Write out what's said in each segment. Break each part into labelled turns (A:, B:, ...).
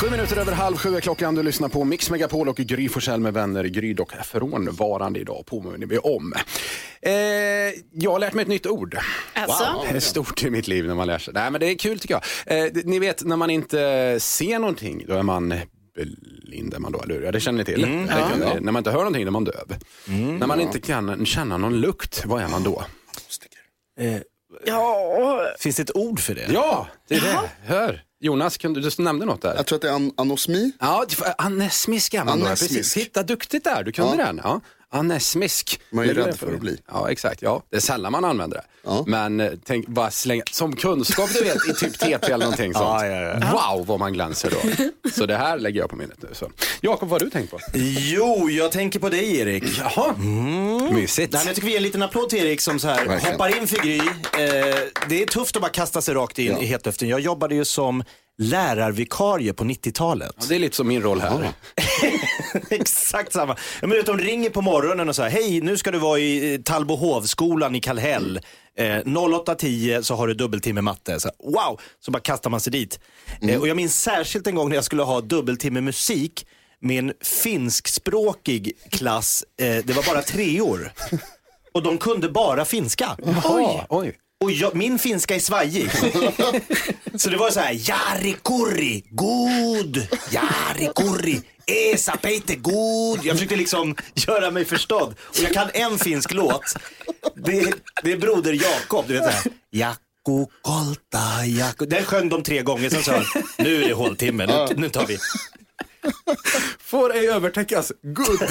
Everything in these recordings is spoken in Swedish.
A: Sju minuter över halv sju är klockan. Du lyssnar på Mix Megapol och Gry Forssell med vänner. Gry dock frånvarande idag, påminner vi om. Eh, jag har lärt mig ett nytt ord.
B: Alltså?
A: Det är stort i mitt liv när man lär sig. Nej, men det är kul tycker jag. Eh, ni vet, när man inte ser någonting, då är man blind är man då, eller hur? Ja, det känner ni till.
C: Mm,
A: Det kan- När man inte hör någonting, då är man döv. när man inte kan känna någon lukt, vad är man då?
B: Ja,
C: Finns det ett ord för det?
A: Ja, det är det. Hör. Jonas, kunde, du nämnde något där.
D: Jag tror att det är an anosmi.
A: Ja, anesmisk då.
D: Anesmisk.
A: Precis. Titta, duktigt där. Du kunde
D: Ja.
A: den. Ja. Anesmisk.
D: Man är ju rädd för att bli.
A: Ja, exakt. Ja. Det är sällan man använder det.
D: Ja.
A: Men eh, tänk, bara slänga, som kunskap du vet, i typ TP eller någonting sånt.
C: Ja, ja, ja.
A: Wow, vad man glänser då. Så det här lägger jag på minnet nu. Så. Jakob, vad har du tänkt på?
C: Jo, jag tänker på dig Erik.
A: Jaha, mysigt.
C: Nej, men jag tycker vi ger en liten applåd till Erik som så här
D: Verkligen.
C: hoppar in för Gry. Eh, det är tufft att bara kasta sig rakt in
D: Ja.
C: i hetluften. Jag jobbade ju som lärarvikarie på 90-talet.
A: Ja, det är lite som min roll här.
C: Exakt samma. Jag menar, de ringer på morgonen och säger hej nu ska du vara i Tallbohovskolan i Kallhäll. Eh, 08.10 så har du dubbeltimme matte. Så, wow, så bara kastar man sig dit. Eh, och jag minns särskilt en gång när jag skulle ha dubbeltimme musik med en finskspråkig klass. Eh, det var bara treor. Och de kunde bara finska.
A: Oj. Oj.
C: Och jag, min finska är svajig. så det var så här, jari kurri, god, jari kurri, esa peite god. Jag försökte liksom göra mig förstådd. Och jag kan en finsk låt. Det, det är Broder Jakob, du vet det här. Jakku kolta, jakku. Den sjöng de tre gånger, sen sa han, nu är det håltimme, nu, nu tar vi.
A: Får ej övertäckas. Good.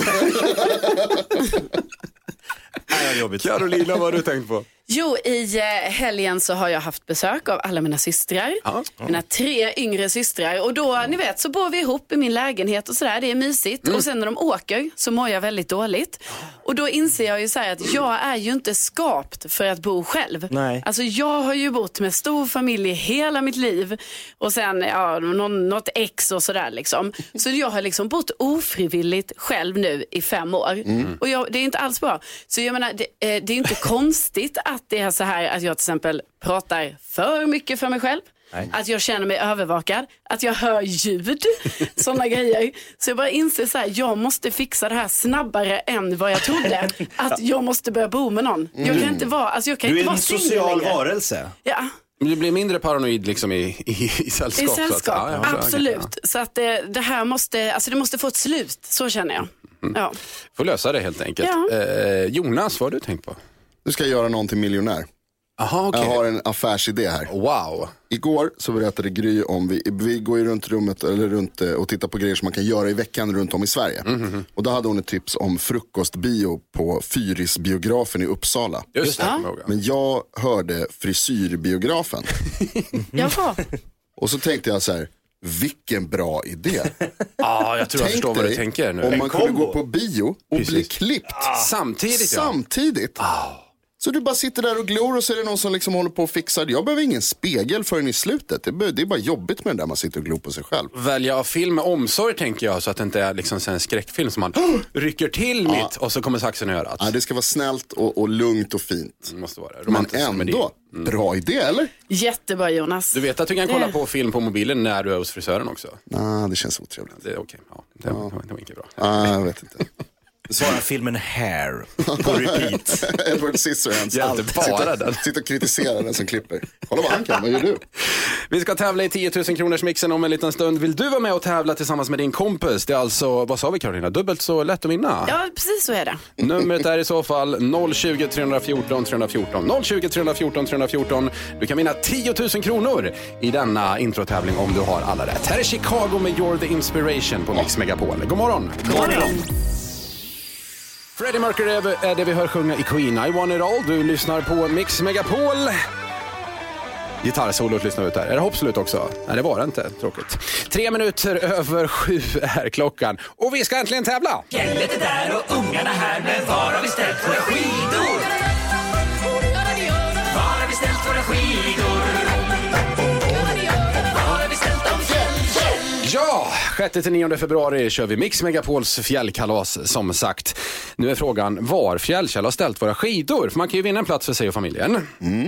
C: Nej, jobbigt.
A: Carolina, vad har du tänkt på?
B: Jo, i eh, helgen så har jag haft besök av alla mina systrar.
A: Ja.
B: Mina tre yngre systrar. Och då, ni vet, så bor vi ihop i min lägenhet och sådär. Det är mysigt.
A: Mm.
B: Och sen när de åker så mår jag väldigt dåligt. Och då inser jag ju så att jag är ju inte skapt för att bo själv.
C: Nej.
B: Alltså jag har ju bott med stor familj hela mitt liv. Och sen ja, någon, något ex och sådär liksom. Så jag har liksom bott ofrivilligt själv nu i fem år. Och jag, det är inte alls bra. Så jag menar, det, eh, det är inte konstigt att det är så här att jag till exempel pratar för mycket för mig själv. Att jag känner mig övervakad, att jag hör ljud, sådana grejer. Så jag bara inser så här, jag måste fixa det här snabbare än vad jag trodde. Att jag måste börja bo med någon. Jag kan inte vara, alltså jag kan
C: Du
B: inte
C: är
B: vara
C: en
B: singel
C: social
B: längre.
C: varelse.
B: Ja,
A: Men Du blir mindre paranoid liksom i, i, i sällskap?
B: i
A: så att
B: sällskap,
A: Ja, ja, så-
B: absolut. Så att det, det här måste, alltså det måste få ett slut, så känner jag. Ja.
A: Får lösa det helt enkelt.
B: Ja.
A: Eh, Jonas, vad har du tänkt på?
D: Nu ska jag göra någon till miljonär.
A: Jaha, okej.
D: Jag har en affärsidé här.
A: Wow.
D: Igår så berättade Gry om, vi, vi går ju runt rummet eller runt eh, och tittar på grejer som man kan göra i veckan runt om i Sverige.
A: Mhm.
D: Och då hade hon ett tips om frukostbio på Fyrisbiografen i Uppsala.
A: Just det.
D: Men jag hörde frisyrbiografen.
B: Jaha.
D: Och så tänkte jag så här, vilken bra idé.
A: Ja, jag tror jag förstår vad du tänker nu.
D: om man kunde gå på bio och bli
A: Precis.
D: klippt
A: Samtidigt ja.
D: samtidigt. Så du bara sitter där och glor och så är det någon som liksom håller på och fixar. Jag behöver ingen spegel förrän i slutet. Det, be- det är bara jobbigt med det där man sitter och glor på sig själv.
A: Välja av film med omsorg tänker jag så att det inte är liksom så en skräckfilm som man rycker till mitt och så kommer saxen i örat.
D: Ja, det ska vara snällt och, och lugnt och fint.
A: Det måste vara det.
D: Men
A: Romantiskt komedi.
D: ändå, bra idé eller?
B: Jättebra Jonas.
A: Du vet att du kan kolla
B: Det-
A: på film på mobilen när du är hos frisören också?
D: Nej, det känns otrevligt.
A: Det är okej. Ja, det, det var inte bra.
D: Ah, jag vet inte.
C: Bara filmen Hair på repeat.
D: Edward Scissorhands.
A: Hjälpte bara
D: sitter,
A: den.
D: sitter och kritiserar den som klipper. Kolla vad han kan, vad gör du?
A: Vi ska tävla i 10 000 kronors mixen om en liten stund. Vill du vara med och tävla tillsammans med din kompis? Det är alltså, vad sa vi Carolina, dubbelt så lätt att vinna.
B: Ja, precis så är det.
A: Numret är i så fall 020 314 314. 020 314 314. Du kan vinna 10 000 kronor i denna introtävling om du har alla rätt. Här är Chicago med You're the Inspiration på Mix Megapol. God morgon!
C: God morgon.
A: Freddie Mercury är det vi hör sjunga i Queen. I want it all. Du lyssnar på Mix Megapol. Gitarrsolot lyssnar vi ut där. Är det hoppslut också? Nej, det var det inte. Tråkigt. Tre minuter över sju är klockan. Och vi ska äntligen tävla!
E: Gället är där och ungarna här, men var har vi ställt våra skidor? Var har vi ställt våra skidor?
A: 6-9 februari kör vi Mix Megapols fjällkalas som sagt. Nu är frågan var Fjällkäll har ställt våra skidor. För man kan ju vinna en plats för sig och familjen.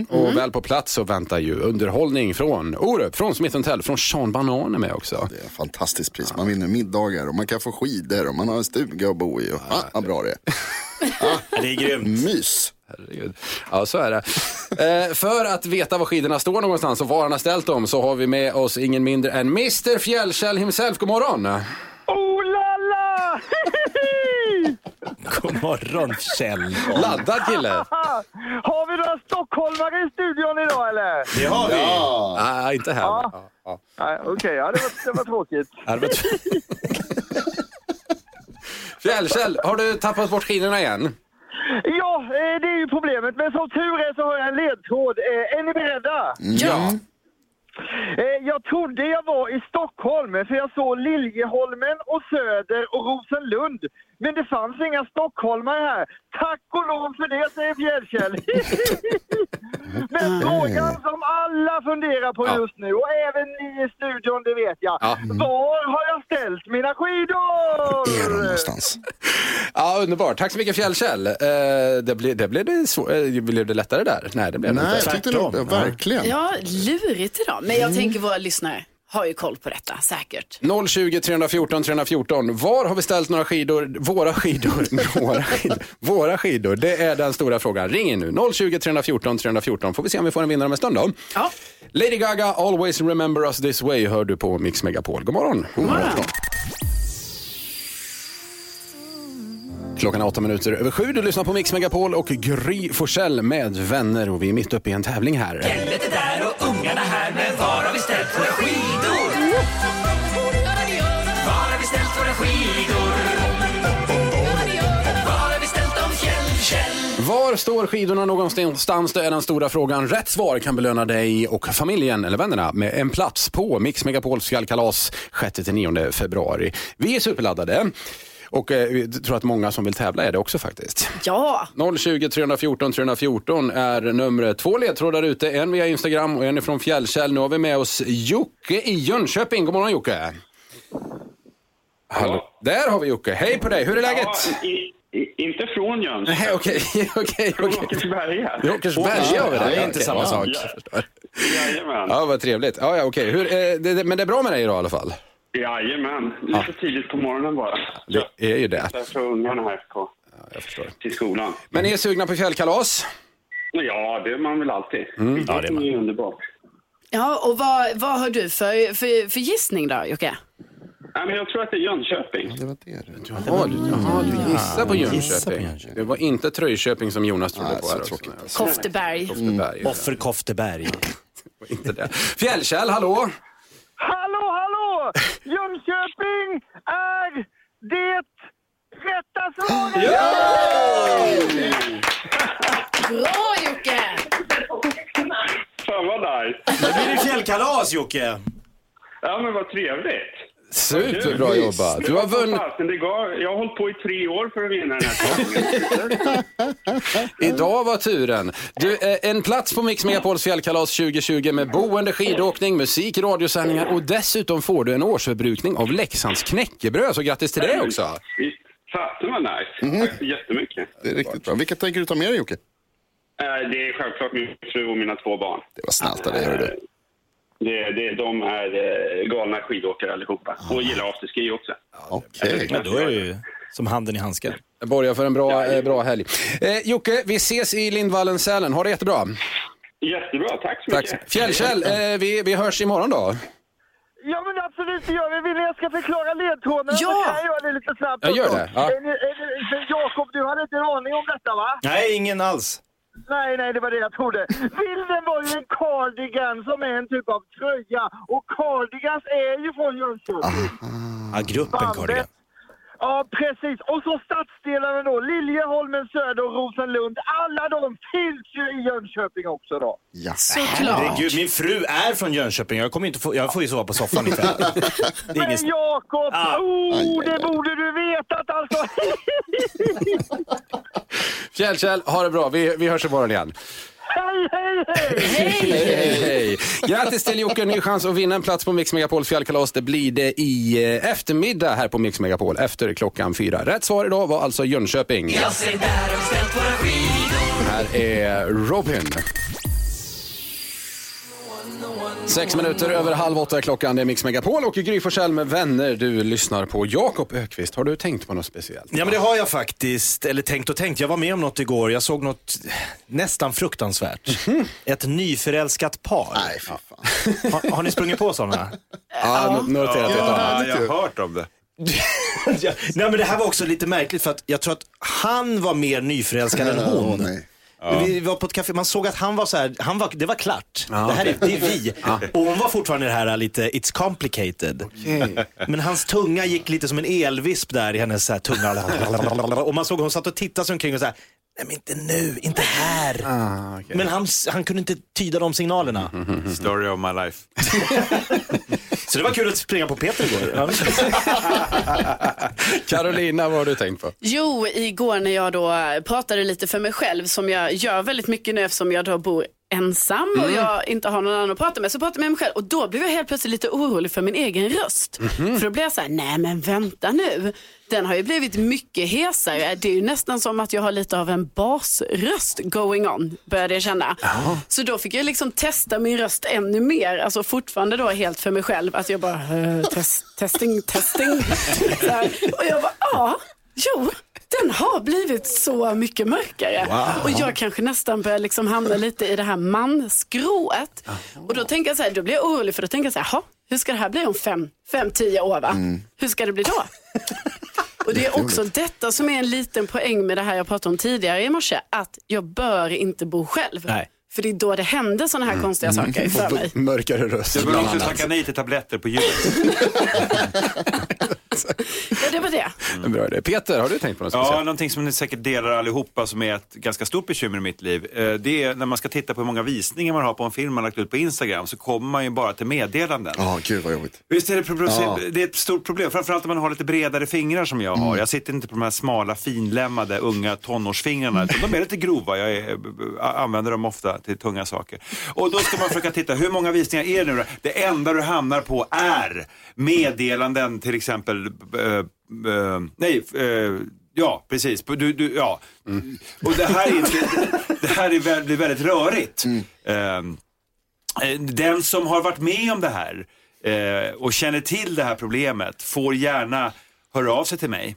A: Och väl på plats så väntar ju underhållning från Orup, från Smith Tell, från Sean Banan är med också.
D: Det är ett fantastiskt pris. Man vinner middagar och man kan få skidor och man har en stuga att bo i. Och, ah, vad bra det är.
C: Det är grymt.
D: Mys.
A: Herregud. Ja, så är det. Eh, för att veta var skidorna står någonstans och var han har ställt dem så har vi med oss ingen mindre än Mr Fjällkäll himself. God morgon!
F: Oh la la!
C: God morgon Kjell.
A: Laddad kille!
F: Har vi några stockholmare i studion idag eller?
C: Det har vi.
A: Nej, inte här. Ja. Ja.
F: Okej, ja, det, var, det var tråkigt.
A: Fjällkäll, har du tappat bort skidorna igen?
F: Ja, eh, det är ju problemet. Men som tur är så har jag en ledtråd. Eh, Är ni beredda?
A: Ja.
F: Eh, Jag trodde jag var i Stockholm för jag såg Liljeholmen och Söder och Rosenlund. Men det fanns inga stockholmare här. Tack och lov för det, säger Fjällkäll. Men frågan som alla funderar på
A: Ja.
F: just nu, och även ni i studion, det vet jag.
A: Ja.
F: Var har jag ställt mina skidor?
D: Är de någonstans?
A: Ja, underbart. Tack så mycket Fjällkäll. Eh, det blev det, blev det, svår, eh, blev det lättare där? Nej, det blev det
D: Nej,
A: inte.
D: jag tyckte ja, verkligen.
B: Ja, lurigt idag. Men jag tänker våra lyssnare har ju koll på detta, säkert.
A: 020 314 314. Var har vi ställt några skidor? Våra skidor. Våra skidor. Våra skidor. Det är den stora frågan. Ring in nu. 020 314 314. Får vi se om vi får en vinnare om en stund då.
B: Ja.
A: Lady Gaga, Always Remember Us This Way hör du på Mix Megapol. God morgon. God
B: morgon.
A: Klockan är åtta minuter över sju. Du lyssnar på Mix Megapol och Gry Forssell med vänner. Och vi är mitt uppe i en tävling här.
E: Gället är där och ungarna här, men var har vi ställt våra skidor? Var har vi ställt våra skidor? Var har vi ställt dem, Kjell, Kjell?
A: Var står skidorna någonstans? Det är den stora frågan. Rätt svar kan belöna dig och familjen eller vännerna med en plats på Mix Megapols fjällkalas 6-9 februari. Vi är superladdade. Och eh, vi tror att många som vill tävla är det också faktiskt.
B: Ja,
A: 020 314 314 är numret. Två ledtrådar ute, en via Instagram och en från Fjällkäll. Nu har vi med oss Jocke i Jönköping. God morgon Jocke. Hallå. Där har vi Jocke. Hej på dig, hur är läget?
G: Ja, i, i, inte från Jönköping.
A: Nej, okej, okej,
G: Från. Åkersberga.
A: Åkersberga har vi
C: Ja, det är inte samma sak.
A: Jag förstår.
G: Jajamän.
A: Ja, vad trevligt. Ja, ja, okej. Hur, eh, det, men det är bra med dig idag i alla fall?
G: Jajamän. Lite tidigt på morgonen bara.
A: Det är ju det.
G: Därför ungarna här på,
A: Jag förstår.
G: till skolan.
A: Men är sugna på fjällkalas?
G: Ja, det är man väl alltid.
A: Mm.
C: Ja, det är man.
G: är underbart.
B: ja och vad, vad har du för, för, för gissning då, Jocke?
G: Nej, men jag tror att det är Jönköping.
D: Det var det du.
A: Jaha, du, jaha, du gissar på Jönköping. Det var inte Tröjköping som Jonas trodde
D: Nej,
A: på. här
D: tråkigt.
B: Kofteberg.
A: Kofteberg.
C: Offer Kofteberg.
A: Det inte det. Fjällkäll, hallå?
F: Hallå, hallå! Jönköping är det rätta svaret!
B: Bra Jocke!
G: Fan vad nice.
C: Nu blir det fjällkalas Jocke.
G: Ja, men vad trevligt.
A: Superbra jobbat. Du har vunnit.
G: Jag har hållit på i tre år för att vinna den här.
A: Idag var turen. Du, eh, en plats på Mix Megapols fjällkalas 2020 med boende, skidåkning, musik, radiosändningar och dessutom får du en årsförbrukning av Leksands knäckebröd. Så grattis till det också.
G: Fasen vad nice. Tack så jättemycket.
D: Det är riktigt bra. Vilka tänker du ta med dig Jocke?
G: Eh, Det är självklart min fru och mina två barn.
D: Det var snällt av dig, hör du.
G: Det, det, de är eh, galna skidåkare allihopa och gillar afterski också.
D: Okej.
C: Ja, då är det ju Som handen i handsken.
A: Borgar för en bra, eh, bra helg. Eh, Jocke, vi ses i Lindvallen, Sälen. Ha det jättebra.
G: Jättebra, tack så
A: Tack.
G: mycket.
A: Fjällkäll, eh, vi, vi hörs imorgon då.
F: Ja men absolut, det gör vi. Vill ni jag ska förklara ledtrådarna
B: Ja!
F: så kan jag göra det lite snabbt
A: Ja, gör det. Ja.
F: Jakob, du hade inte en aning om detta va?
C: Nej, ingen alls.
F: Nej, nej, det var det jag trodde. Bilden var ju en cardigan som är en typ av tröja. Och cardigans är ju från Jönköping.
C: Ja, gruppen
F: Bandet.
C: Cardigan.
F: Ja, precis. Och så stadsdelarna då. Liljeholmen, Söder och Rosenlund. Alla de finns ju i Jönköping också då.
D: Ja.
C: Herregud, min fru är från Jönköping. Jag, kommer inte få, jag får ju sova på soffan ikväll. Det är ingen...
F: Men Jakob,
C: Ah.
F: oh, det borde du vetat alltså.
A: Fjällkäll, ha det bra. Vi, vi hörs imorgon igen.
F: Hej, hej, hej!
A: Hej, hej, hej. Grattis till Jocke, ny chans att vinna en plats på Mix Megapols fjällkalas. Det blir det i eh, eftermiddag här på Mix Megapol efter klockan fyra. Rätt svar idag var alltså Jönköping.
E: Jag ser där ställt våra skidor.
A: Här är Robin. Sex minuter över halv åtta är klockan. Det är Mix Megapol och Gry Forssell med vänner. Du lyssnar på Jakob Ökvist. Har du tänkt på något speciellt?
C: Ja men det har jag faktiskt, eller tänkt och tänkt. Jag var med om något igår, jag såg något nästan fruktansvärt. Ett nyförälskat par.
D: Nej, fy fan.
C: Har, har ni sprungit på sådana?
A: Ja, noterat det.
H: Ja, jag har hört om det.
C: Ja, Nej men det här var också lite märkligt för att jag tror att han var mer nyförälskad än hon.
D: Nej.
C: Vi var på ett café, man såg att han var så här, han var, det var klart. Det här är, det är vi. Och hon var fortfarande det här lite, it's complicated. Men hans tunga gick lite som en elvisp där i hennes så här, tunga. Och man såg hon satt och tittade sig omkring och så här, nej men inte nu, inte här.
A: Ah, okej.
C: Men han, han kunde inte tyda de signalerna.
H: Story of my life.
C: Så det var kul att springa på Peter igår.
A: Carolina, vad har du tänkt på?
B: Jo, igår när jag då pratade lite för mig själv som jag gör väldigt mycket nu eftersom jag då bor ensam och jag inte har någon annan att prata med. Så pratade jag med mig själv och då blev jag helt plötsligt lite orolig för min egen röst. För då blev jag så här, nej men vänta nu. Den har ju blivit mycket hesare. Det är ju nästan som att jag har lite av en basröst going on, började jag känna. Så då fick jag liksom testa min röst ännu mer. Alltså fortfarande då helt för mig själv. Att jag bara, eh, test, testing, testing. Och jag bara, ja, jo. Den har blivit så mycket mörkare. Och jag kanske nästan börjar liksom hamna lite i det här manskrået. Och då tänker jag så här, då blir jag orolig för då tänker jag så här, "Ha, hur ska det här bli om fem, fem tio år va? Hur ska det bli då? Och det är också detta som är en liten poäng med det här jag pratade om tidigare i morse, att jag bör inte bo själv.
C: Nej.
B: För det är då det händer sådana här konstiga saker för mig.
A: Mörkare röst.
H: Du bör också tacka nej till tabletter på jul.
B: Ja, det var det.
A: En bra idé. Peter, har du tänkt på något
H: Ja,
A: speciellt?
H: någonting som ni säkert delar allihopa som är ett ganska stort bekymmer i mitt liv. Eh, Det är när man ska titta på hur många visningar man har på en film man lagt ut på Instagram så kommer man ju bara till meddelanden.
D: Ja, gud vad jobbigt.
H: Visst är det,
D: Ja.
H: det är ett stort problem, framförallt om man har lite bredare fingrar som jag
D: Mm.
H: har. Jag sitter inte på de här smala finlämmade unga tonårsfingrarna, utan de är lite grova. Jag är, använder dem ofta till tunga saker. Och då ska man försöka titta, hur många visningar är det nu då? Det enda du hamnar på är meddelanden till exempel, nej, eh, Ja, precis. Du, du, ja. Och det här är, inte, det här är väldigt, väldigt rörigt. Eh, Den som har varit med om det här eh, och känner till det här problemet får gärna höra av sig till mig.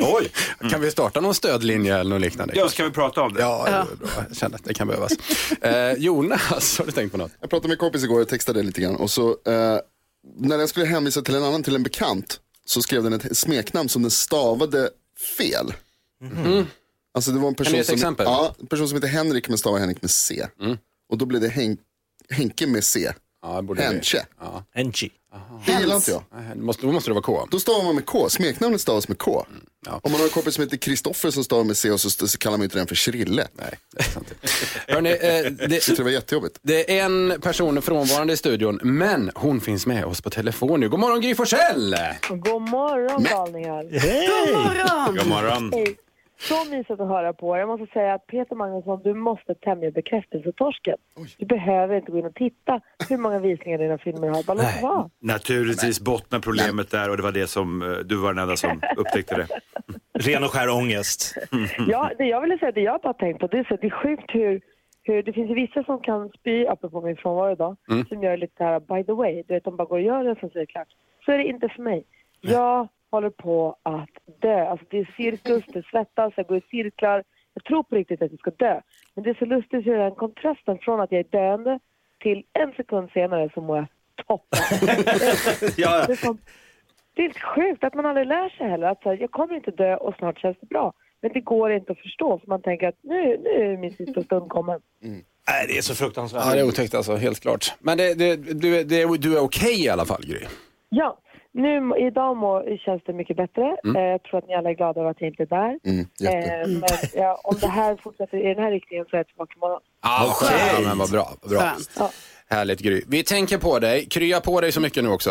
A: Oj, kan vi starta någon stödlinje eller något liknande?
H: Ja, ska vi prata om det?
A: Ja, det är bra. Jag känner att det kan behövas. Eh, Jonas, har du tänkt på något?
D: Jag pratade med en kompis igår och textade lite grann. Och så, eh, när den skulle hänvisa till en annan, till en bekant, så skrev den ett smeknamn som den stavade fel. Alltså det var en person, som,
A: exempel?
D: ja, en person som heter Henrik men stavar Henrik med C. Och då blev det Hen- Henke med C.
A: Ja, det borde
D: Henche.
A: Ja.
D: Det gillar inte jag.
A: Måste, då måste det vara K.
D: Då stavar man med K, smeknamnet stavas med K.
A: ja.
D: Om man har en kompis som heter Kristoffer som stavar med C och så, så kallar man inte den för Krille.
A: Nej, det är sant. Hörrni, eh, det,
D: det var jättejobbigt.
A: det är en person frånvarande i studion, men hon finns med oss på telefon nu. God morgon Gry Forssell!
I: God morgon galningar.
B: God morgon!
H: God morgon.
I: Hej. Så mysigt att höra på. Jag måste säga att Peter Magnusson, du måste tämja bekräftelsetorsken. Du behöver inte gå in och titta hur många visningar dina filmer har. Bara låt det vara.
H: Naturligtvis bottnar problemet där och det var det som, eh, du var den enda som upptäckte det.
C: Ren och skär ångest.
I: Ja, det jag ville säga, det jag bara tänkt på, det är, så det är sjukt hur, hur det finns vissa som kan spy, apropå min frånvaro idag, som gör lite här by the way. Du vet, de bara går och gör det, sen så är det klart. Så är det inte för mig. Jag håller på att dö. Alltså det är cirkus, det svettas, jag går i cirklar. Jag tror på riktigt att jag ska dö. Men det är så lustigt hur den kontrasten från att jag är döende till en sekund senare så mår jag toppen.
C: Ja,
I: Det är, så, det är helt sjukt att man aldrig lär sig heller. Att så här, jag kommer inte dö och snart känns det bra. Men det går inte att förstå för man tänker att nu, nu är min sista stund kommen.
C: Nej, det är så fruktansvärt.
A: Ja, det är otäckt alltså, helt klart. Men det, det, du, det, du är okej i alla fall, Gry.
I: Ja, nu, idag må, känns det mycket bättre.
A: Mm.
I: Eh, jag tror att ni alla är glada över att jag inte är där.
D: Mm.
I: Eh, men ja, om det här fortsätter i den här riktningen så är jag tillbaka imorgon.
A: Ja, skönt. Ja, men vad bra. Vad bra.
I: Ja.
A: Härligt Gry. Vi tänker på dig. Krya på dig så mycket nu också.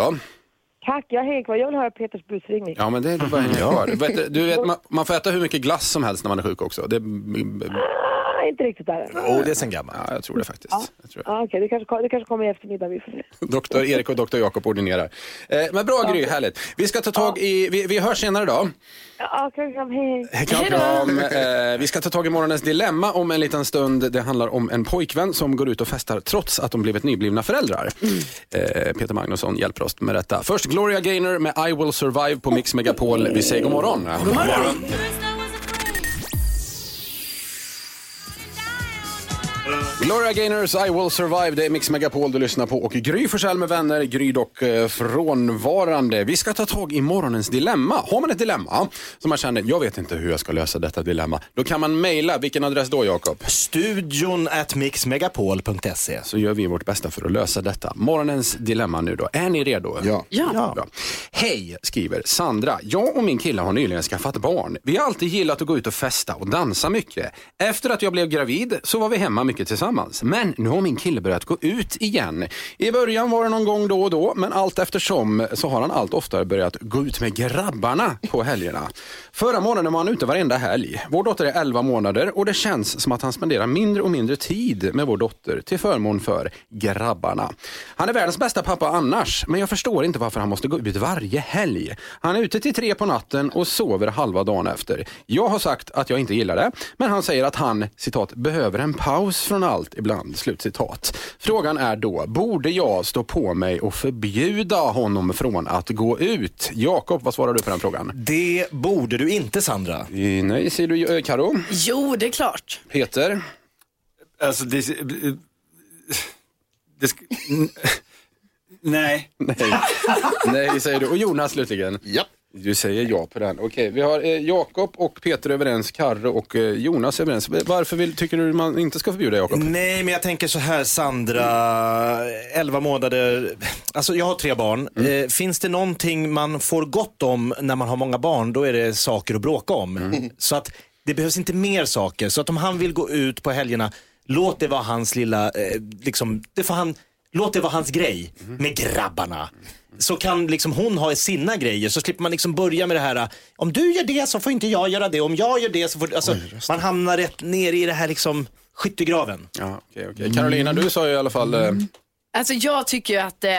I: Tack, jag hänger kvar. Jag vill höra Peters busringning.
A: Ja, men det är bara ja. Vet du, du vet, man, man får äta hur mycket glass som helst när man är sjuk också. Det,
I: Ah, inte riktigt där än.
C: Oh, det är sen gammalt.
A: Ja, jag tror det faktiskt.
I: Ah, Okej, det, kanske, kom- det kanske kommer i eftermiddag. Vi får se.
A: Doktor Erik och doktor Jakob ordinerar. Eh, men bra Gry, härligt. Vi ska ta tag i, vi, vi hörs senare då.
I: Ja, kram, kram, hej, hej.
A: Kram, kram. Eh, vi ska ta tag i morgonens dilemma om en liten stund. Det handlar om en pojkvän som går ut och festar trots att de blivit nyblivna föräldrar. Eh, Peter Magnusson hjälper oss med detta. Först Gloria Gaynor med I will survive på Mix Megapol. Vi säger god morgon. God morgon. Gloria Gaynors I will survive, det är Mix Megapol du lyssnar på och Gry Forssell med vänner, Gry dock eh, frånvarande. Vi ska ta tag i morgonens dilemma. Har man ett dilemma som man känner, jag vet inte hur jag ska lösa detta dilemma, då kan man mejla, vilken adress då Jakob?
C: Studion at mixmegapol.se.
A: Så gör vi vårt bästa för att lösa detta. Morgonens dilemma nu då, är ni redo?
D: Ja.
B: Ja.
A: Bra. Hej, skriver Sandra. Jag och min kille har nyligen skaffat barn. Vi har alltid gillat att gå ut och festa och dansa mycket. Efter att jag blev gravid så var vi hemma mycket tillsammans. Men nu har min kille börjat gå ut igen. I början var det någon gång då och då, men allt eftersom så har han allt oftare börjat gå ut med grabbarna på helgerna. Förra månaden var han ute varenda helg. Vår dotter är 11 månader och det känns som att han spenderar mindre och mindre tid med vår dotter till förmån för grabbarna. Han är världens bästa pappa annars, men jag förstår inte varför han måste gå ut varje helg. Han är ute till tre på natten och sover halva dagen efter. Jag har sagt att jag inte gillar det, men han säger att han citat, behöver en paus från allt ibland. Slutcitat. Frågan är då, borde jag stå på mig och förbjuda honom från att gå ut? Jakob, vad svarar du på den frågan?
C: Det borde du inte Sandra.
A: Nej, säger du eh, Karo.
B: Jo, det är klart.
A: Peter?
H: Alltså, det... det sk- n- nej.
A: Nej. Nej, säger du. Och Jonas slutligen?
D: Ja.
A: Du säger ja på den. Okej, vi har eh, Jakob och Peter överens, Karre och eh, Jonas överens. Varför vill, tycker du man inte ska förbjuda Jakob?
C: Nej, men jag tänker så här Sandra, 11 månader. Alltså jag har tre barn.
A: Mm.
C: Eh, finns det någonting man får gott om när man har många barn, då är det saker att bråka om.
A: Mm.
C: Så att det behövs inte mer saker. Så att om han vill gå ut på helgerna, låt det vara hans lilla, eh, liksom, det får han, låt det vara hans grej
A: Mm.
C: med grabbarna. Så kan liksom hon ha sina grejer, så slipper man liksom börja med det här, om du gör det så får inte jag göra det, om jag gör det så får alltså, Man hamnar rätt ner i det här liksom skyttegraven.
A: Ja, okej, okej. Carolina, du sa ju i alla fall... Eh,
B: Alltså jag tycker ju att eh,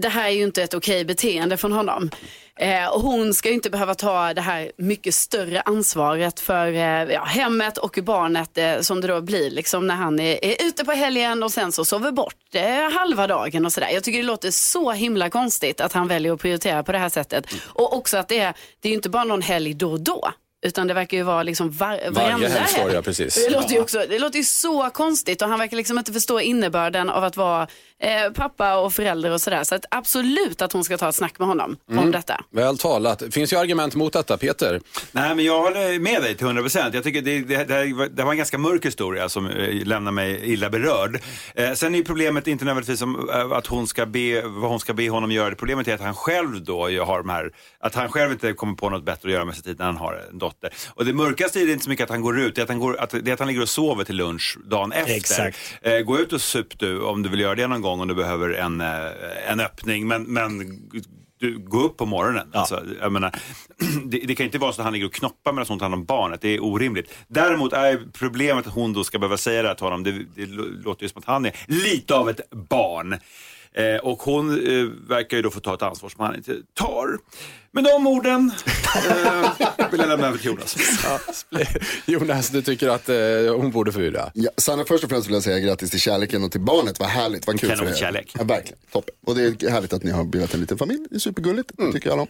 B: det här är ju inte ett okej beteende från honom. Eh, och hon ska ju inte behöva ta det här mycket större ansvaret för eh, ja, hemmet och barnet eh, som det då blir liksom när han är, är ute på helgen och sen så sover bort eh, halva dagen och sådär. Jag tycker det låter så himla konstigt att han väljer att prioritera på det här sättet. Och också att det är, det är ju inte bara någon helg då och då. Utan det verkar ju vara liksom var, varenda
A: helg. ja, precis.
B: Det låter ju också, det låter ju så konstigt och han verkar liksom inte förstå innebörden av att vara eh, pappa och förälder och sådär. Så att absolut att hon ska ta ett snack med honom om
A: Mm.
B: detta.
A: Väl talat. Finns ju argument mot detta, Peter?
H: Nej, men jag håller med dig till 100 procent. Jag tycker det, det, det, här var- det var en ganska mörk historia som eh, lämnar mig illa berörd. Eh, sen är problemet inte nödvändigtvis om, eh, att hon ska be, vad hon ska be honom göra. Problemet är att han själv då har de här, att han själv inte kommer på något bättre att göra med sin tid när han har en dotter. Och det mörkaste är inte så mycket att han går ut, det är att han, går, att, det är att han ligger och sover till lunch dagen efter.
C: Exakt.
H: Eh, gå ut och sup du om du vill göra det någon gång om du behöver en, eh, en öppning. Men, men du, gå upp på morgonen. Alltså, jag menar, det, det kan inte vara så att han ligger och knoppar hon tar hand om barnet. Det är orimligt. Däremot är problemet att hon då ska behöva säga det här till honom. Det, det låter ju som att han är lite av ett barn. Eh, och hon eh, verkar ju då få ta ett ansvar som han inte tar. Med de orden eh, vill jag lämna över till Jonas.
A: Jonas, du tycker att eh, hon borde fyra?
D: Ja, Sanna, först och främst vill jag säga grattis till kärleken och till barnet. Vad härligt, vad kul för er.
H: Kanonkärlek.
D: Ja, verkligen, toppen. Och det är härligt att ni har bildat en liten familj. Det är supergulligt,
A: Mm.
D: tycker jag om.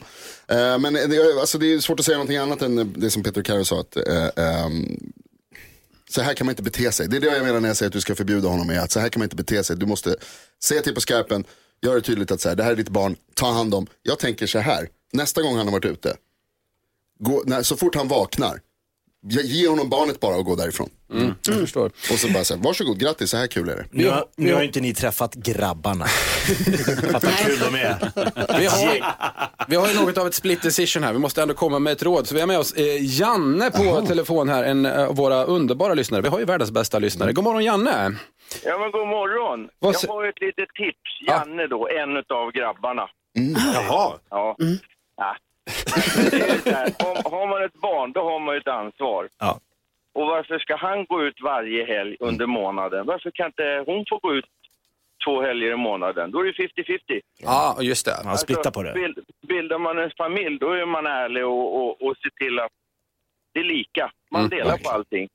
D: Eh, men det, är- alltså, det är svårt att säga någonting annat än det som Peter och Karo sa. Att, eh, ehm, så här kan man inte bete sig. Det är det jag menar när jag säger att du ska förbjuda honom. Är att så här kan man inte bete sig. Du måste säga till på skarpen, göra det tydligt att så här, det här är ditt barn, ta hand om. Jag tänker så här, nästa gång han har varit ute, gå, när, så fort han vaknar, ge, honom barnet bara och gå därifrån.
A: Mm, jag förstår.
D: Och så bara säga, varsågod, grattis, så här kul är det.
C: Nu, har, nu har ju inte ni träffat grabbarna. Fatta kul de är.
A: Vi har, vi har ju något av ett split decision här. Vi måste ändå komma med ett råd. Så vi har med oss eh, Janne på telefon här, en eh, av våra underbara lyssnare. Vi har ju världens bästa lyssnare. God morgon Janne!
J: Ja, men god morgon.
A: Vad
J: jag har ett litet tips. Janne då, en av grabbarna.
C: Jaha.
J: Ja. ja. Om, har man ett barn, då har man ju ett ansvar.
C: Ja.
J: Och varför ska han gå ut varje helg under månaden? Varför kan inte hon få gå ut två helger i månaden? Då är det 50-50.
A: Ja, just det.
C: Man splittar på det.
J: Bild, bildar man en familj, då är man ärlig och, och, och ser till att det är lika. Man
A: Mm,
J: delar på allting.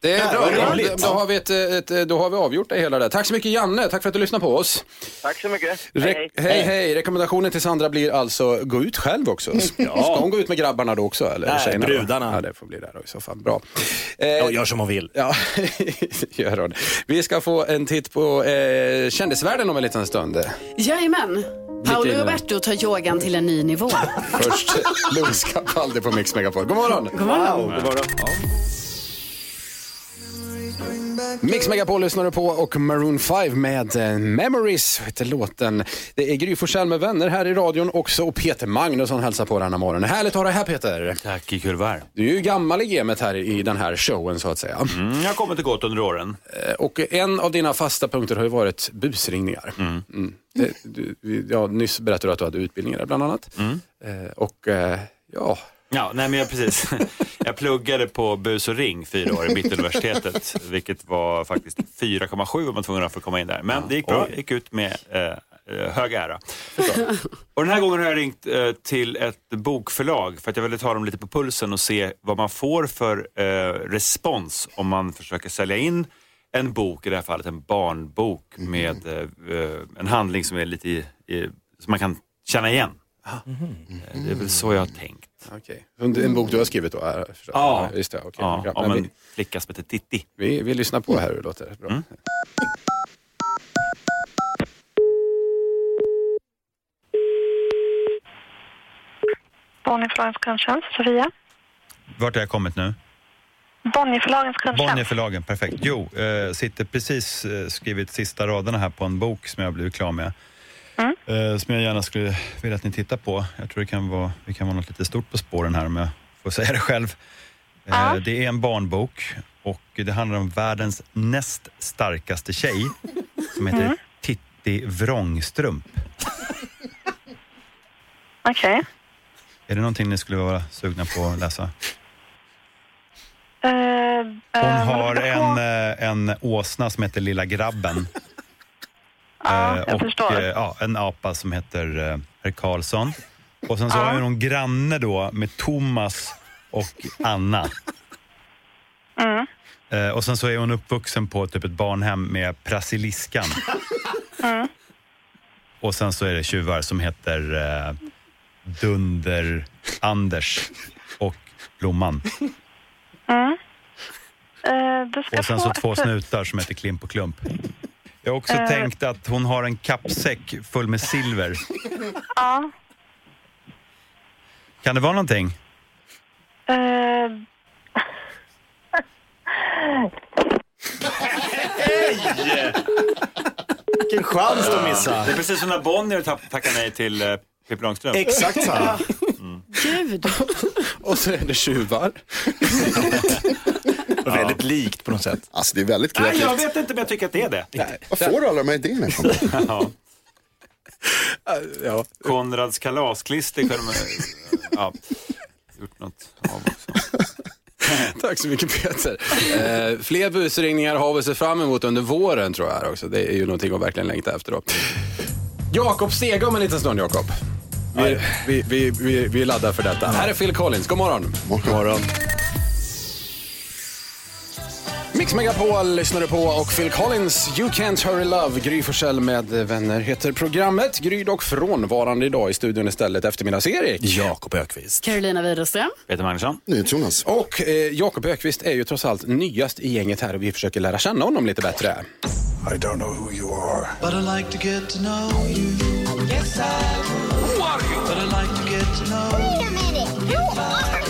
A: Det är bra. Då, har vi ett, ett, då har vi avgjort det hela där. Tack så mycket Janne. Tack för att du lyssnade på oss.
J: Tack så mycket.
A: Re- hej, hej. Rekommendationen till Sandra blir alltså gå ut själv också. Ska hon gå ut med grabbarna då också? Eller
C: Nej,
A: tjejerna då?
C: brudarna.
A: Ja, det får bli där då i så fall. Bra.
C: Ja, gör som hon vill.
A: Ja, gör hon. Vi ska få en titt på eh, kändisvärlden om en liten stund.
B: Jajamän. Paolo Roberto tar yogan till en ny nivå.
A: Först Capaldi på Mix Megapol. God morgon!
B: God morgon.
A: God morgon. Mix Megapol lyssnar du på och Maroon 5 med eh, Memories heter låten. Det är Gry med vänner här i radion också och Peter Magnusson hälsar på denna morgon. Härligt att ha dig här Peter.
H: Tack, vara här.
A: Du är ju gammal i gamet här i den här showen så att säga.
H: Mm, jag har kommit och gått under åren.
A: Eh, Och en av dina fasta punkter har ju varit busringningar. Mm. Det, du, ja, nyss berättade du att du hade utbildningar där bland annat. Eh, Och ja,
H: Ja, nej men jag, precis. Jag pluggade på bus och ring fyra år i Mittuniversitetet, vilket var faktiskt 4,7 var man tvungen för att komma in där. Men det gick bra, gick ut med eh, eh, hög ära. Och den här gången har jag ringt eh, till ett bokförlag för att jag ville ta dem lite på pulsen och se vad man får för eh, respons om man försöker sälja in en bok, i det här fallet en barnbok med eh, en handling som är lite i, i, som man kan känna igen. Eh, Det är väl så jag har tänkt.
A: Okej. Okay. En bok du har skrivit då? är-.
H: Ja.
A: Just det, okej.
H: Ja, om en
A: vi,
H: flicka som heter Titti.
A: vi, vi lyssnar på här hur det låter. Bra.
H: Mm.
K: Bonnierförlagens kundtjänst, Sofia.
L: Vart har jag kommit nu?
K: Bonnierförlagens kundtjänst.
L: Bonnierförlagen, perfekt. Jo, eh, sitter precis eh, skrivit sista raderna här på en bok som jag har blivit klar med. Eh, som jag gärna skulle vilja att ni tittar på. Jag tror det kan vara, det kan vara något lite stort på spåren här om jag får säga det själv. Eh, Det är en barnbok och det handlar om världens näst starkaste tjej som heter Titti Vrångstrump.
K: Okej.
L: Är det någonting ni skulle vara sugna på att läsa?
K: Eh,
L: Hon har en, en åsna som heter Lilla Grabben.
K: Ja,
L: Eh,
K: jag
L: och
K: förstår.
L: eh, ja, en apa som heter eh, herr Karlsson. Och sen så har hon någon granne då med Thomas och Anna.
K: Mm.
L: Och sen så är hon uppvuxen på typ ett barnhem med Brasiliskan.
K: Mm.
L: Och sen så är det tjuvar som heter eh, Dunder-Anders och Blomman.
K: Mm. Eh,
L: Och sen så två snutar som heter Klimp och Klump. Jag har också
K: Eh.
L: tänkt att hon har en kappsäck full med silver.
K: Ja.
L: Kan det vara någonting?
K: Eh,
C: Vilken chans de missade.
H: Det är precis som när Bonnier tack- tackar nej till eh, Pippi Långstrump.
C: Exakt samma.
B: Gud.
A: Och så är det tjuvar.
C: Och väldigt likt på något sätt.
D: Alltså det är väldigt
H: Nej,
D: kreativt.
H: jag vet inte men jag tycker att det är det.
D: Var får du alla de här idéerna ifrån?
H: Ja.
A: Ja.
H: Konrads kalasklister kunde man ja, gjort något av också.
A: Tack så mycket Peter. Eh, fler busringningar har vi sett fram emot under våren tror jag också. Det är ju någonting att verkligen längta efter då. Jakob Stege om en liten stund Jakob. Vi, vi, vi, vi, vi laddar för detta. Här är Phil Collins, god morgon.
D: God morgon.
A: Mix Megapol lyssnar du på och Phil Collins, You Can't Hurry Love. Gry Forssell med vänner heter programmet. Gry dock frånvarande idag i studion istället eftermiddags-Erik.
C: Jakob Ökvist.
B: Carolina Widerström.
H: Peter Magnusson.
D: Jonas.
A: Och eh, Jakob Ökvist är ju trots allt nyast i gänget här och vi försöker lära känna honom lite bättre.
M: I don't know who you are.
E: But I like to get to know you. Yes, I would. Who are you? But I like to get to know Wait a minute. Who are you?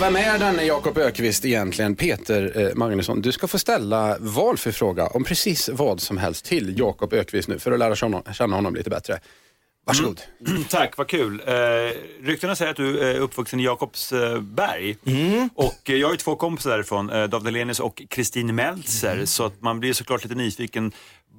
A: Vem är denne Jakob Ökvist egentligen? Peter eh, Magnusson, du ska få ställa valfri fråga om precis vad som helst till Jakob Ökvist nu för att lära känna, känna honom lite bättre. Varsågod.
H: Mm. Tack, vad kul. Eh, ryktena säger att du är uppvuxen i Jakobsberg. Och eh, jag har ju två kompisar därifrån, eh, David Hellenius och Kristin Meltzer. Så att man blir såklart lite nyfiken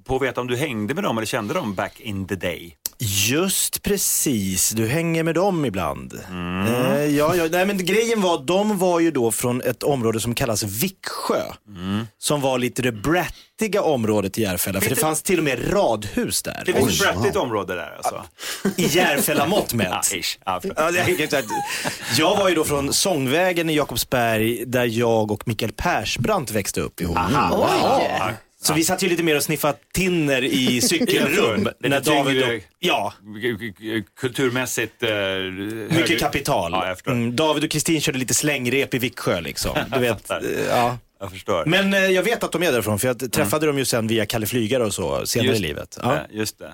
H: på att veta om du hängde med dem eller kände dem back in the day.
C: Just precis, du hänger med dem ibland.
H: Mm.
C: Eh, ja, ja, nej, men grejen var, de var ju då från ett område som kallas Vicksjö.
H: Mm.
C: Som var lite det brattiga området i Järfälla, för det fanns till och med radhus där.
H: Det finns ett brattigt område där alltså.
C: I Järfälla-mått mätt. Jag var ju då från Sångvägen i Jakobsberg där jag och Mikael Persbrandt växte upp ihop.
H: Oj.
C: Så vi satt ju lite mer och sniffade tinner i cykelrum. När David och, ja,
H: Kulturmässigt... Eh,
C: mycket kapital.
H: Ja.
C: Mm, David och Kristin körde lite slängrep i Vicksjö liksom. Du vet, eh, ja.
H: Jag förstår.
C: Men eh, jag vet att de är därifrån för jag träffade dem ju sen via Kalle Flygare och så senare
H: Just
C: i livet. Ja.
H: det, Just det.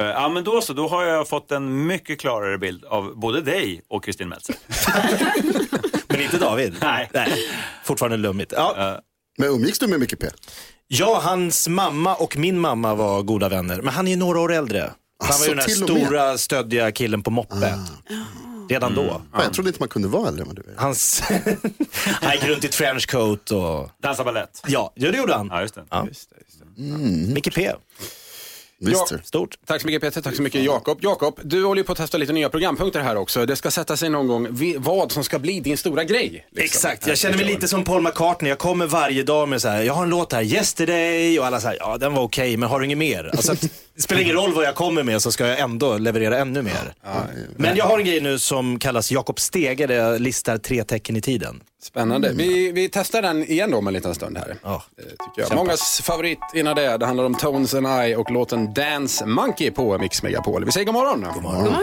H: Eh, Ja men då så, då har jag fått en mycket klarare bild av både dig och Kristin Meltzer.
C: Men inte David.
H: Nej.
C: Fortfarande lummigt. Ja.
D: Men umgicks du med Micke P?
C: ja, hans mamma och min mamma var goda vänner. Men han är ju några år äldre. Han var
D: Alltså,
C: ju den där stora stöddiga killen på moppe. Redan då.
D: Fan, jag trodde inte man kunde vara äldre än vad du är.
C: Hans... han gick runt i trenchcoat och...
H: Dansa balett.
C: Ja, det gjorde han.
H: Ja, just det.
C: Ja. Micke P.
D: Visst.
A: Ja.
C: Stort.
A: Tack så mycket Peter, tack så mycket Jakob. Jakob, du håller ju på att testa lite nya programpunkter här också. Det ska sätta sig någon gång vad som ska bli din stora grej. liksom.
C: Exakt, jag känner mig lite som Paul McCartney. Jag kommer varje dag med så här, jag har en låt här, Yesterday och alla säger, ja den var okej, men har du inget mer? Alltså, att, det spelar ingen roll vad jag kommer med så ska jag ändå leverera ännu mer. Men jag har en grej nu som kallas Jakob Stege där jag listar tre tecken i tiden.
A: Spännande. Vi, vi testar den igen då om en liten stund här.
C: Ja.
A: Eh, Tycker jag. Mångas favorit innan det, det handlar om Tones and I och låten Dance Monkey på Mix Megapol. Vi säger god morgon. God morgon.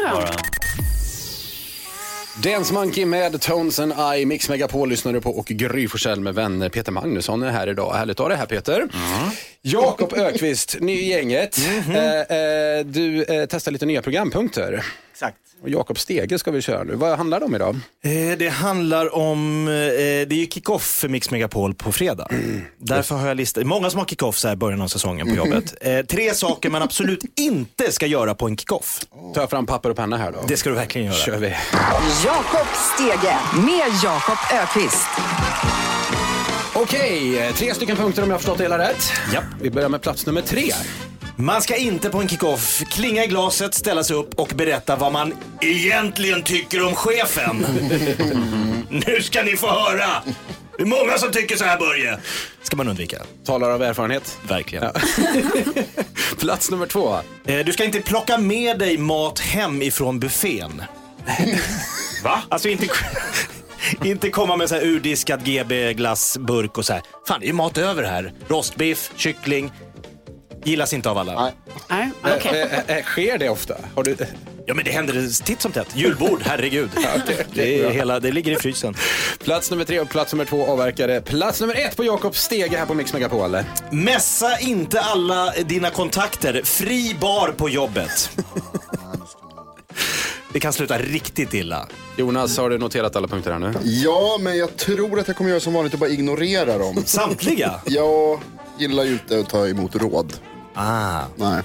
A: Dance Monkey med Tones and I, Mix Megapol lyssnar du på och Gry Forssell med vänner. Peter Magnusson är här idag. Härligt att ha dig här Peter. Jakob Ökvist, ny i gänget. Eh, eh, du eh, testar lite nya programpunkter.
C: Exakt.
A: Och Jakob Stege ska vi köra nu. Vad handlar det om idag?
C: Eh, det handlar om, eh, det är ju kick-off för Mix Megapol på fredag. Därför har jag listat, många som har kick-off så här i början av säsongen på jobbet. Eh, tre saker man absolut inte ska göra på en kick-off.
A: Ta fram papper och penna här då.
C: Det ska du verkligen göra.
A: kör vi.
N: Jakob Stege med Jakob Ökvist.
A: Okej, eh, tre stycken punkter om jag har förstått det hela rätt.
C: Ja.
A: Vi börjar med plats nummer tre.
C: Man ska inte på en kick-off klinga i glaset, ställa sig upp och berätta vad man egentligen tycker om chefen. nu ska ni få höra! Det är många som tycker så här Börje. Ska man undvika.
A: Talar av erfarenhet.
C: Verkligen.
A: Plats nummer två.
C: Eh, Du ska inte plocka med dig mat hem ifrån buffén.
H: Va?
C: Alltså inte, inte komma med så här urdiskad GB glassburk och så här. Fan, det är ju mat över här. Rostbiff, kyckling. Gillas inte av alla.
B: Nej, okej.
A: Eh, eh, eh, sker det ofta? Har du...
C: Ja men det händer titt som tätt. Julbord, herregud.
A: okej,
C: det, är hela, det ligger i frysen.
A: Plats nummer tre och plats nummer två avverkade. Plats nummer ett på Jakob Stege här på Mix Megapol.
C: Mässa inte alla dina kontakter. Fri bar på jobbet. Det kan sluta riktigt illa.
A: Jonas, har du noterat alla punkter här nu?
D: Ja, men jag tror att jag kommer göra som vanligt och bara ignorera dem.
C: Samtliga?
D: Jag gillar ju inte att ta emot råd.
C: Ah.
D: Nej.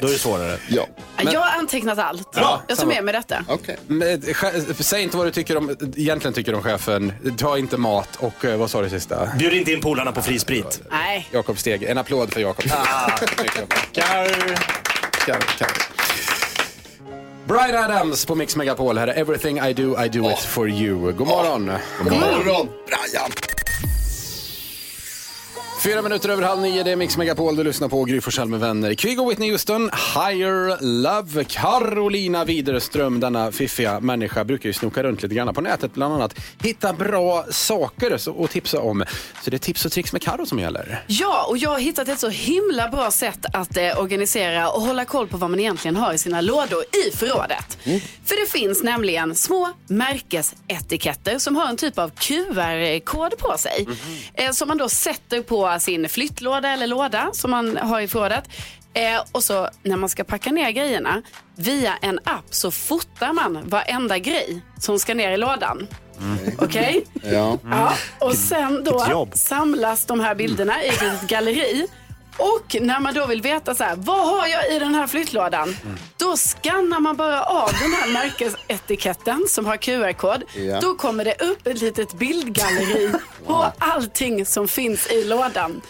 C: Då är det svårare.
D: Ja.
B: Jag har antecknat allt.
A: Ja,
B: jag tar med mig detta.
A: Men, eh, che- Säg inte vad du tycker om, egentligen tycker om chefen. Ta inte mat och eh, vad sa du sista?
C: Bjud inte in polarna på fri sprit.
B: Nej.
A: Jakob Steg. En applåd för Jakob.
C: Ah.
A: Kar. Kar, kar. Brian Adams på Mix Megapol. Här är Everything I do, I do it for you. God morgon.
D: God morgon, Brian.
A: Fyra minuter över halv nio, det är Mix Megapol. Du lyssnar på Gry Forssell med vänner. Kygo Whitney Houston, Higher Love. Carolina Widerström, denna fiffiga människa, brukar ju snoka runt lite grann på nätet bland annat. Hitta bra saker att tipsa om. Så det är tips och tricks med Karo som gäller.
B: Ja, och jag har hittat ett så himla bra sätt att eh, organisera och hålla koll på vad man egentligen har i sina lådor i förrådet. För det finns nämligen små märkesetiketter som har en typ av QR-kod på sig. Eh, som man då sätter på sin flyttlåda eller låda som man har i förrådet. Eh, och så när man ska packa ner grejerna via en app så fotar man varenda grej som ska ner i lådan. Okej?
D: Ja.
B: Ja, och sen då samlas de här bilderna i ett galleri. Och när man då vill veta så här, vad har jag i den här flyttlådan? Då skannar man bara av den här märkesetiketten som har QR-kod.
O: Ja.
B: Då kommer det upp ett litet bildgalleri på allting som finns i lådan.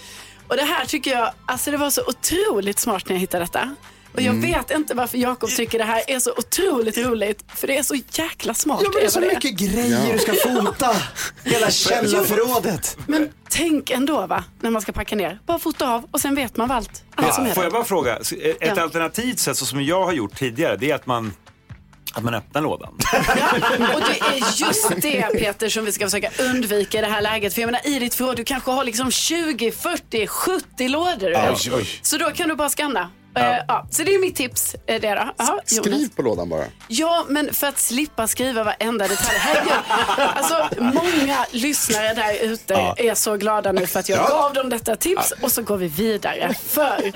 B: Och det här tycker jag, alltså det var så otroligt smart när jag hittade detta. Och jag
D: Mm.
B: vet inte varför Jakob tycker det här är så otroligt roligt. För det är så jäkla smart.
C: Ja, men det är så
B: vad
C: mycket grejer du ska fota. Hela källarförrådet.
B: Men tänk ändå va, när man ska packa ner. Bara fota av och sen vet man vad allt, allt som är
H: Får jag bara fråga, ett
B: Ja.
H: alternativt sätt så som jag har gjort tidigare, det är att man, att man öppnar lådan.
B: Och det är just det Peter som vi ska försöka undvika i det här läget. För jag menar i ditt förråd, du kanske har liksom 20, 40, 70 lådor.
D: Oj, oj.
B: Så då kan du bara scanna. Ja. ja, så det är mitt tips. eh, Det då. Jonas.
D: Skriv på lådan bara.
B: Ja, men för att slippa skriva varenda detalj. Alltså, många lyssnare där ute
O: Ja.
B: är så glada nu för att jag
O: Ja.
B: gav dem detta tips och så går vi vidare. För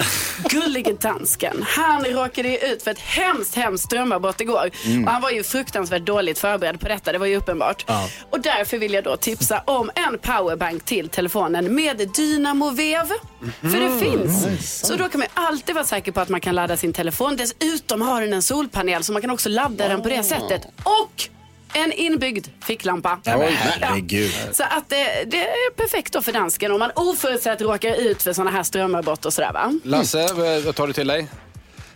B: gullige dansken, han råkade ju ut för ett hemskt, hemskt strömavbrott igår.
O: Mm.
B: Och han var ju fruktansvärt dåligt förberedd på detta, det var ju uppenbart. Och därför vill jag då tipsa om en powerbank till telefonen med dynamovev. För det finns. Så då kan man alltid vara säker på att man kan ladda sin telefon. Dessutom har den en solpanel så man kan också ladda den på det sättet. Och en inbyggd ficklampa.
C: Herregud.
B: Så att det, det är perfekt då för dansken om man oförutsett råkar ut för sådana här strömavbrott och sådär va.
A: Lasse, vad- vad tar du till dig?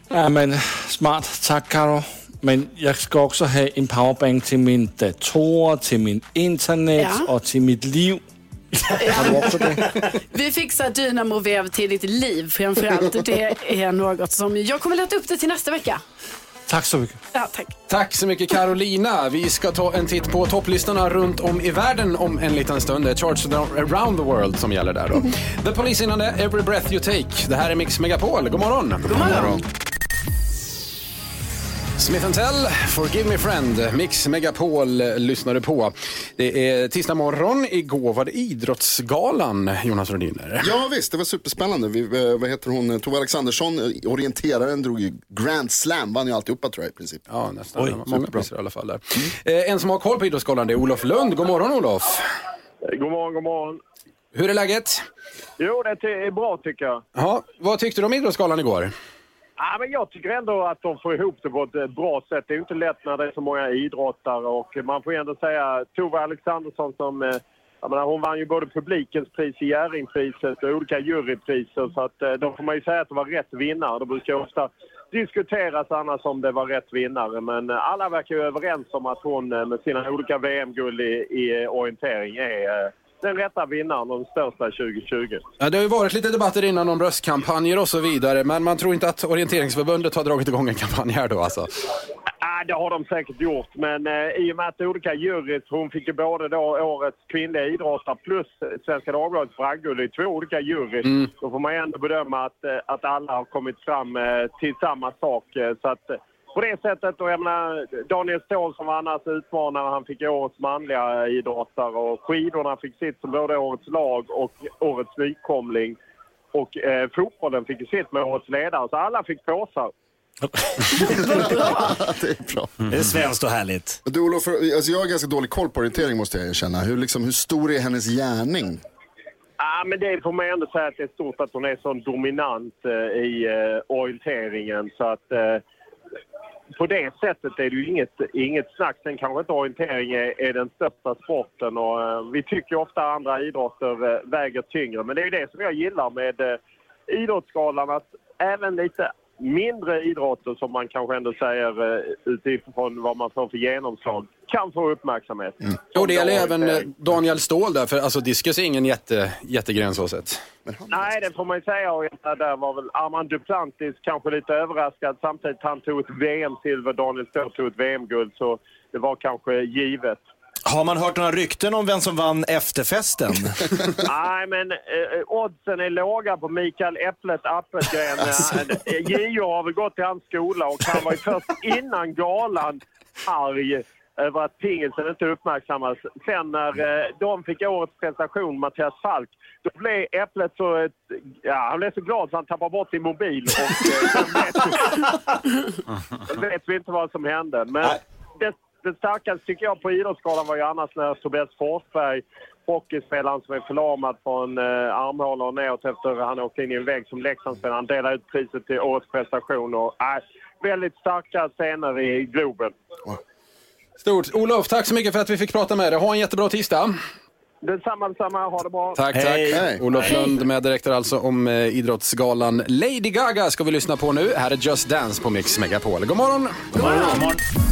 P: Ja, men smart. Tack, Karo. Men jag ska också ha en powerbank till min dator, till min internet
B: Ja.
P: och till mitt liv.
B: Vi fixar dynamovev till ditt liv framförallt. Det är något som jag kommer leta upp det till nästa vecka.
P: Tack så mycket.
B: Ja, tack.
A: Tack så mycket Carolina. Vi ska ta en titt på topplistorna runt om i världen om en liten stund. Det är Charts around the world som gäller där då. The Police innan det, Every Breath You Take. Det här är Mix Megapol. God morgon. God morgon. Smith Tell, Forgive Me Friend, Mix Megapol lyssnar du på. Det är tisdag morgon, igår var det Idrottsgalan, Jonas Rhodiner.
D: Ja visst, det var superspännande. Vi, eh, vad heter hon, Tove Alexandersson, eh, orienteraren, drog ju Grand Slam, vann ju alltihopa tror jag i princip.
A: Ja, nästan.
D: Oj,
A: Många
D: superbra.
A: priser i alla fall där. Eh, en som har koll på Idrottsgalan det är Olof Lund. God morgon Olof.
Q: God morgon, god morgon.
A: Hur är läget?
Q: Jo, det är bra tycker jag.
A: Ja, vad tyckte du om Idrottsgalan igår?
Q: Ja, men jag tycker ändå att de får ihop det på ett eh, bra sätt. Det är inte lätt när det är så många idrottare och man får ju ändå säga Tove Alexandersson som eh, jag menar, hon vann ju både publikens pris i Jerringpriset och olika jurypriser så att eh, då får man ju säga att det var rätt vinnare. Det brukar ofta diskuteras annars om det var rätt vinnare men alla verkar ju överens om att hon med sina olika VM-guld i, i orientering är den rätta vinnaren och den största 2020.
A: Ja, det har ju varit lite debatter innan om röstkampanjer och så vidare, men man tror inte att Orienteringsförbundet har dragit igång en kampanj här då alltså.
Q: Ja, det har de säkert gjort, men eh, i och med att olika jurys, hon fick ju både då årets kvinnliga idrottare plus Svenska Dagbladets bragdguld i två olika jurys.
A: Mm.
Q: Då får man ändå bedöma att, eh, att alla har kommit fram eh, till samma sak. Eh, så att, eh, på det sättet, och jag menar, Daniel Ståhl som var annars utmanare, han fick årets manliga idrottare och skidorna fick sitt som både årets lag och årets nykomling. Och eh, fotbollen fick sitt med årets ledare, så alla fick påsar.
D: det är bra.
C: Det är svenskt och härligt.
D: Du Olof, alltså jag har ganska dålig koll på orientering måste jag erkänna. Hur, liksom, hur stor är hennes gärning?
Q: Ja, Ja, men det får man ändå säga att det är stort att hon är så dominant eh, i eh, orienteringen. Så att eh, på det sättet är det ju inget, inget snack. Sen kanske inte orientering är, är den största sporten och eh, vi tycker ofta andra idrotter eh, väger tyngre. Men det är ju det som jag gillar med eh, Idrottsgalan att även lite mindre idrotter som man kanske ändå säger eh, utifrån vad man får för genomslag kan få uppmärksamhet.
A: Och det gäller även eh, Daniel Ståhl där, för alltså diskus är ingen jätte, jättegren så sett.
Q: Nej, det får man ju säga. Och där var väl Armand Duplantis kanske lite överraskad. Samtidigt han tog ett VM-silver, Daniel Ståhl tog ett VM-guld. Så det var kanske givet.
C: Har man hört några rykten om vem som vann efterfesten?
Q: Nej, men eh, oddsen är låga på Mikael Äpplet Appelgren. Eh, JO har väl gått till hans skola och han var ju först innan galan arg över att pingisen inte uppmärksammas. Sen när eh, de fick årets prestation, Mattias Falk, då blev Äpplet så... Ett, ja, han blev så glad så han tappade bort sin mobil. Och, eh, vet, vet vi inte vad som hände. Men det, det starkaste tycker jag på Idrottsgalan var ju annars när Tobias Forsberg, hockeyspelaren som är förlamad från eh, armhålor och neråt efter att han åkte in i en vägg som Leksandsspelare. Han delade ut priset till årets prestation. Och, äh, väldigt starka scener i Globen.
A: Stort. Olof, tack så mycket för att vi fick prata med dig. Ha en jättebra tisdag.
Q: Detsamma, detsamma. Ha det bra.
A: Tack, tack. Olof Lund med direktor alltså om eh, Idrottsgalan. Lady Gaga ska vi lyssna på nu. Här är Just Dance på Mix Megapol. God morgon! God morgon.